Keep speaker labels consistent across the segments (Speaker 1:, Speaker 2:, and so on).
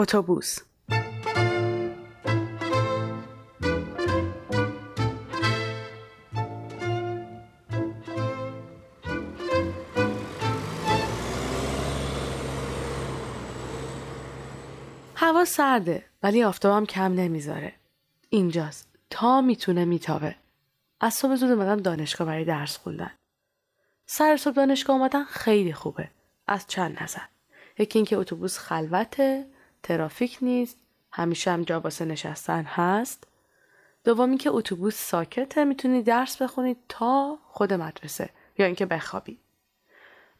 Speaker 1: اتوبوس هوا سرده ولی آفتابم کم نمی‌ذاره. اینجاست. تا می‌تونه میتابه. از صبح زود اومدم دانشگاه برای درس خوندن. سر صبح دانشگاه اومدن خیلی خوبه. از چند نظر. یکی اینکه اتوبوس خلوته، ترافیک نیست، همیشه هم جا واسه نشستن هست. دومی که اتوبوس ساکته می‌تونی درس بخونی تا خود مدرسه یا اینکه بخوابی.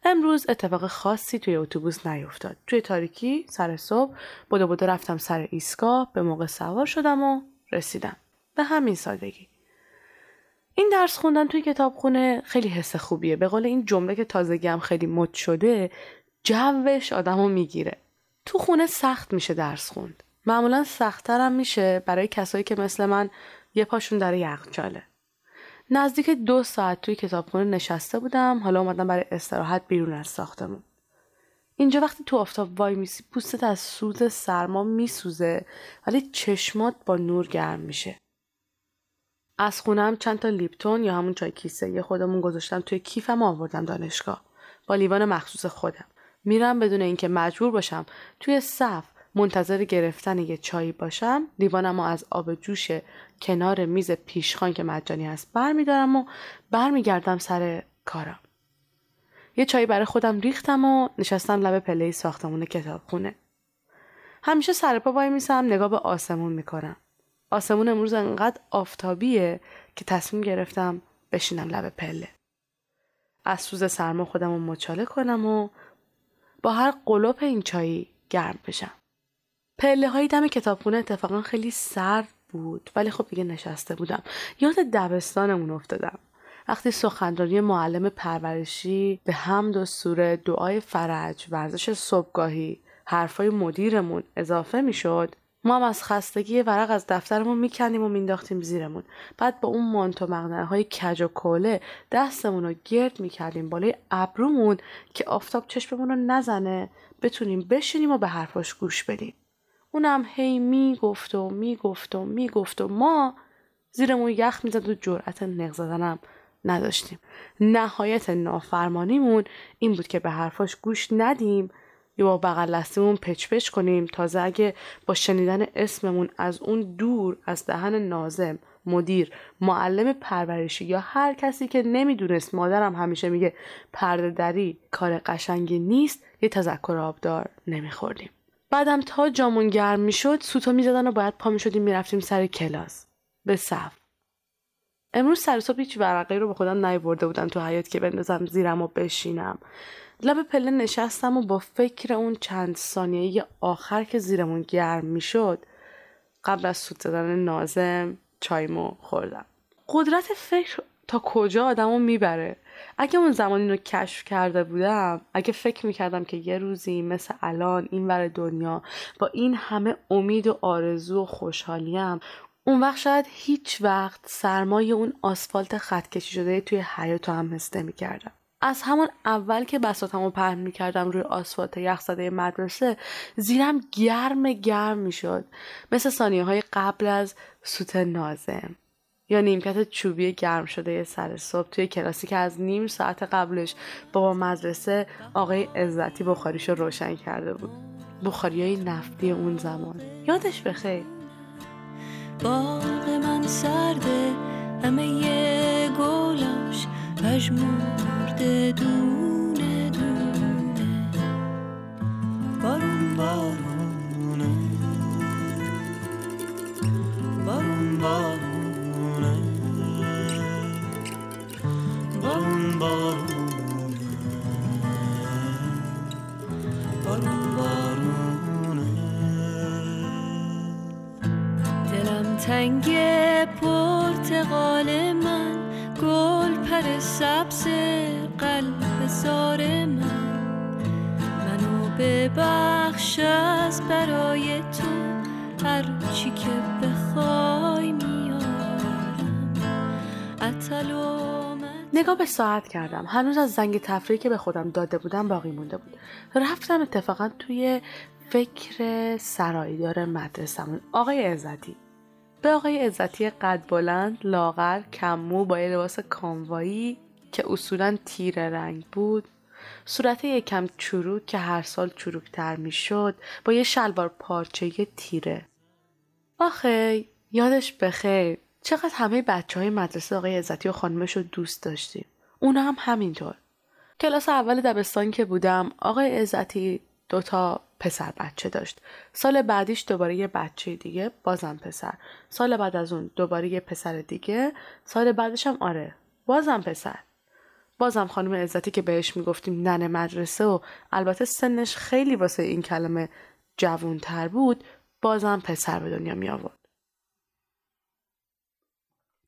Speaker 1: امروز اتفاق خاصی توی اتوبوس نیفتاد. توی تاریکی سر صبح بودو بودو رفتم سر ایستگاه به موقع سوار شدم و رسیدم. به همین سادگی. این درس خوندن توی کتابخونه خیلی حس خوبیه. به قول این جمله که تازگی هم خیلی مد شده جوش آدمو می‌گیره. تو خونه سخت میشه درس خوند. معمولا سختترم میشه برای کسایی که مثل من یه پاشون در یخچاله. نزدیک دو ساعت توی کتابخونه نشسته بودم حالا اومدم برای استراحت بیرون از ساختمون اینجا وقتی تو آفتاب وای میسی پوستت از سوز سرما میسوزه ولی چشمات با نور گرم میشه از خونم چند تا لیپتون یا همون چای کیسه یه خودمون گذاشتم توی کیفم آوردم دانشگاه با لیوان مخصوص خودم میرم بدون اینکه مجبور باشم توی صف منتظر گرفتن یه چایی باشم. لیوانم رو از آب جوش کنار میز پیشخان که مجانی هست برمیدارم و برمیگردم سر کارم. یه چایی برای خودم ریختم و نشستم لب پله ساختمون کتابخونه. همیشه سر پا وای میسم نگاه به آسمون می‌کنم. آسمون امروز انقدر آفتابیه که تصمیم گرفتم بشینم لب پله. از سوز سرما خودم رو مچاله کنم و با هر قلوپ این چایی گرم بشم. پله های دم کتابخونه اتفاقا خیلی سرد بود ولی خب دیگه نشسته بودم. یاد دبستانمون افتادم. وقتی سخنرانی معلم پرورشی به حمد و سوره دعای فرج ورزش صبحگاهی حرفای مدیرمون اضافه می‌شد ما هم از خستگی ورق از دفترمون میکندیم و مینداختیم زیرمون. بعد با اون مانتو های کج و کوله دستمون رو گرد می‌کردیم بالای ابرومون که آفتاب چشممون رو نزنه. بتونیم بشینیم و به حرفاش گوش بدیم. اونم هی می‌گفت و می‌گفت و می‌گفت و ما زیرمون یخ می‌زد و جرأت نق زدنم نداشتیم. نهایت نافرمانیمون این بود که به حرفاش گوش ندیم یا با بغل لستمون پچ پچ کنیم. تازه اگه با شنیدن اسممون از اون دور از دهن نازم مدیر معلم پرورشی یا هر کسی که نمی‌دونست مادرم همیشه میگه پرده دری کار قشنگی نیست یه تذکر آبدار نمیخوردیم. بعدم تا جامون گرم می‌شد سوتا می‌زدن و باید پا می‌شدیم می‌رفتیم سر کلاس. به صف. امروز سر صبح هیچ ورقه رو به خودم نیورده بودم تو حیات که بندازم زیرم و بشینم. لب پله نشستم و با فکر اون چند ثانیه آخر که زیرمون گرم می‌شد قبل از سوت زدن نازم چایمو خوردم. قدرت فکر تا کجا آدمو می‌بره؟ اگه اون زمان اینو کشف کرده بودم اگه فکر می‌کردم که یه روزی مثل الان این ور دنیا با این همه امید و آرزو و خوشحالیم اون وقت شاید هیچ وقت سرمای اون آسفالت خط کشی شده توی حیاتو هم حس می‌کردم از همون اول که بساتمو پهن می‌کردم روی آسفالت یخزده مدرسه زیرم گرم گرم می‌شد. مثل ثانیه های قبل از سوت نازم. یا نیمکت چوبی گرم شده سر صبح توی کلاسی که از نیم ساعت قبلش بابا مدرسه آقای عزتی بخاریش رو روشن کرده بود. بخاری های نفتی اون زمان. یادش بخیر.
Speaker 2: باغ من سرده همه گلاش پژمرده دونه دونه. بارون بارونه. تنگ پرتقال من گل پر سبز ببخش از برای تو هر چی که بخوای میارم.
Speaker 1: نگاه به ساعت کردم. هنوز از زنگ تفریحی که به خودم داده بودم باقی مونده بود. رفتم اتفاقا توی فکر سرایدار مدرسمون آقای عزتی. به آقای عزتی قد بلند لاغر کمو با یه لباس کاموایی که اصولا تیره رنگ بود. صورت یکم چروک که هر سال چروکتر می‌شد با یه شلوار پارچه تیره. آخه یادش بخیر چقدر همه بچه های مدرسه آقای عزتی و خانمش رو دوست داشتیم. اونا هم همینطور. کلاس اول دبستان که بودم آقای عزتی دوتا پسر بچه داشت. سال بعدیش دوباره یه بچه دیگه بازم پسر. سال بعد از اون دوباره یه پسر دیگه. سال بعدش هم آره بازم پسر. بازم خانم عزتی که بهش می‌گفتیم ننه مدرسه و البته سنش خیلی واسه این کلمه جوونتر بود بازم پسر به دنیا می آورد.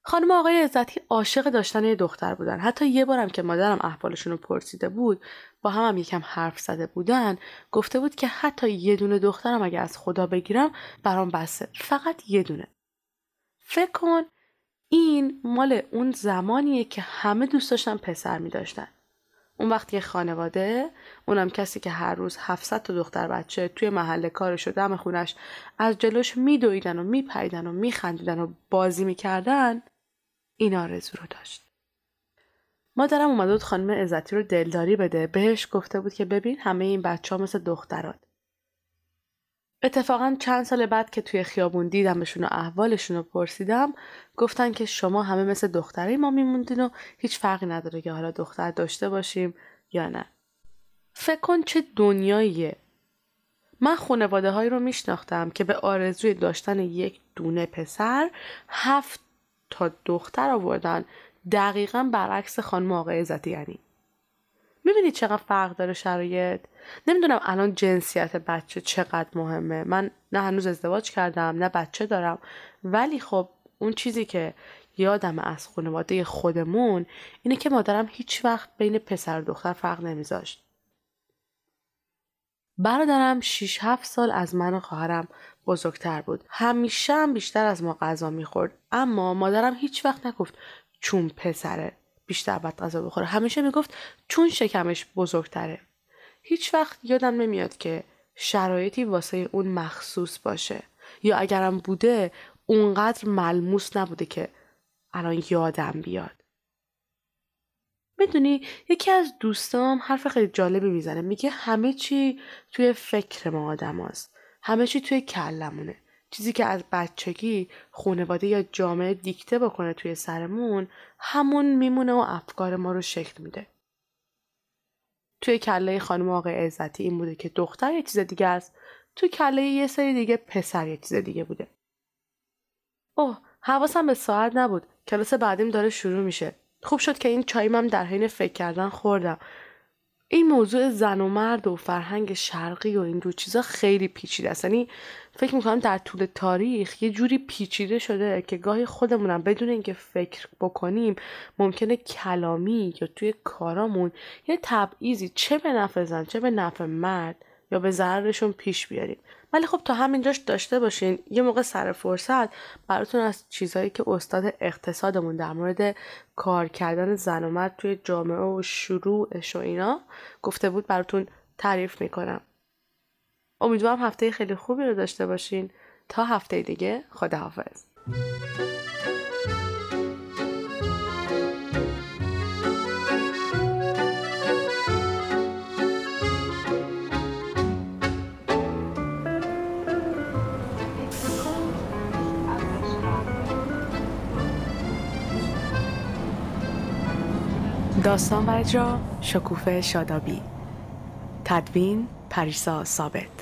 Speaker 1: خانم آقای عزتی عاشق داشتن یه دختر بودن. حتی یه بارم که مادرم احوالشون رو پرسیده بود با هم, هم یکم حرف زده بودن. گفته بود که حتی یه دونه دخترم اگه از خدا بگیرم برام بسه. فقط یه دونه. فکر کن این مال اون زمانیه که همه دوست داشتن پسر می داشتن. اون وقت یه خانواده اونم کسی که هر روز 700 تا دختر بچه توی محل کارش و دم خونش از جلوش میدویدن و میپریدن و میخندیدن و بازی می‌کردن این آرزو رو داشت. مادرم اومده بود خانم عزتی رو دلداری بده بهش گفته بود که ببین همه این بچه ها مثل دخترات. اتفاقا چند سال بعد که توی خیابون دیدمشون و احوالشون رو پرسیدم گفتن که شما همه مثل دختره ما میموندین و هیچ فرقی نداره که حالا دختر داشته باشیم یا نه. فکر کن چه دنیاییه. من خانواده هایی رو میشناختم که به آرزوی داشتن یک دونه پسر هفت تا دختر آوردن دقیقا برعکس خانم آقای عزتی یعنی می‌بینی چقدر فرق داره شرایط؟ نمی‌دونم الان جنسیت بچه چقدر مهمه. من نه هنوز ازدواج کردم نه بچه دارم. ولی خب اون چیزی که یادم از خانواده خودمون اینه که مادرم هیچ وقت بین پسر و دختر فرق نمیذاشت. برادرم 6 7 سال از من و خواهرم بزرگتر بود. همیشه هم بیشتر از ما غذا می‌خورد. اما مادرم هیچ وقت نگفت چون پسره. بیشتر باید غذا بخوره. همیشه می‌گفت چون شکمش بزرگتره. هیچ وقت یادم نمیاد که شرایطی واسه اون مخصوص باشه. یا اگرم بوده اونقدر ملموس نبوده که الان یادم بیاد. می‌دونی یکی از دوستام حرف خیلی جالبی می‌زنه میگه همه چی توی فکر ما آدم هست. همه چی توی کلمونه چیزی که از بچگی خانواده یا جامعه دیکته بکنه توی سرمون همون میمونه و افکار ما رو شکل میده. توی کله خانم آقای عزتی این بوده که دختر یه چیز دیگه است توی کله یه سری دیگه پسر یه چیز دیگه بوده. اوه حواسم به ساعت نبود. کلاس بعدیم داره شروع میشه. خوب شد که این چاییم هم در حین فکر کردن خوردم. این موضوع زن و مرد و فرهنگ شرقی و این دو چیزا خیلی پیچیده است. یعنی فکر می‌کنم در طول تاریخ یه جوری پیچیده شده که گاهی خودمونم بدون اینکه فکر بکنیم ممکنه کلامی یا توی کارامون یه تبعیضی چه به نفع زن چه به نفع مرد یا به ضررشون پیش بیاریم. ولی خب تا همینجاش داشته باشین. یه موقع سر فرصت براتون از چیزهایی که استاد اقتصادمون در مورد کار کردن زن و مرد توی جامعه و شروعش و اینا گفته بود براتون تعریف می‌کنم. امیدوارم هفته خیلی خوبی رو داشته باشین. تا هفته دیگه خداحافظ. داستان و اجرا شکوفه شادابی. تدوین پریسا ثابت.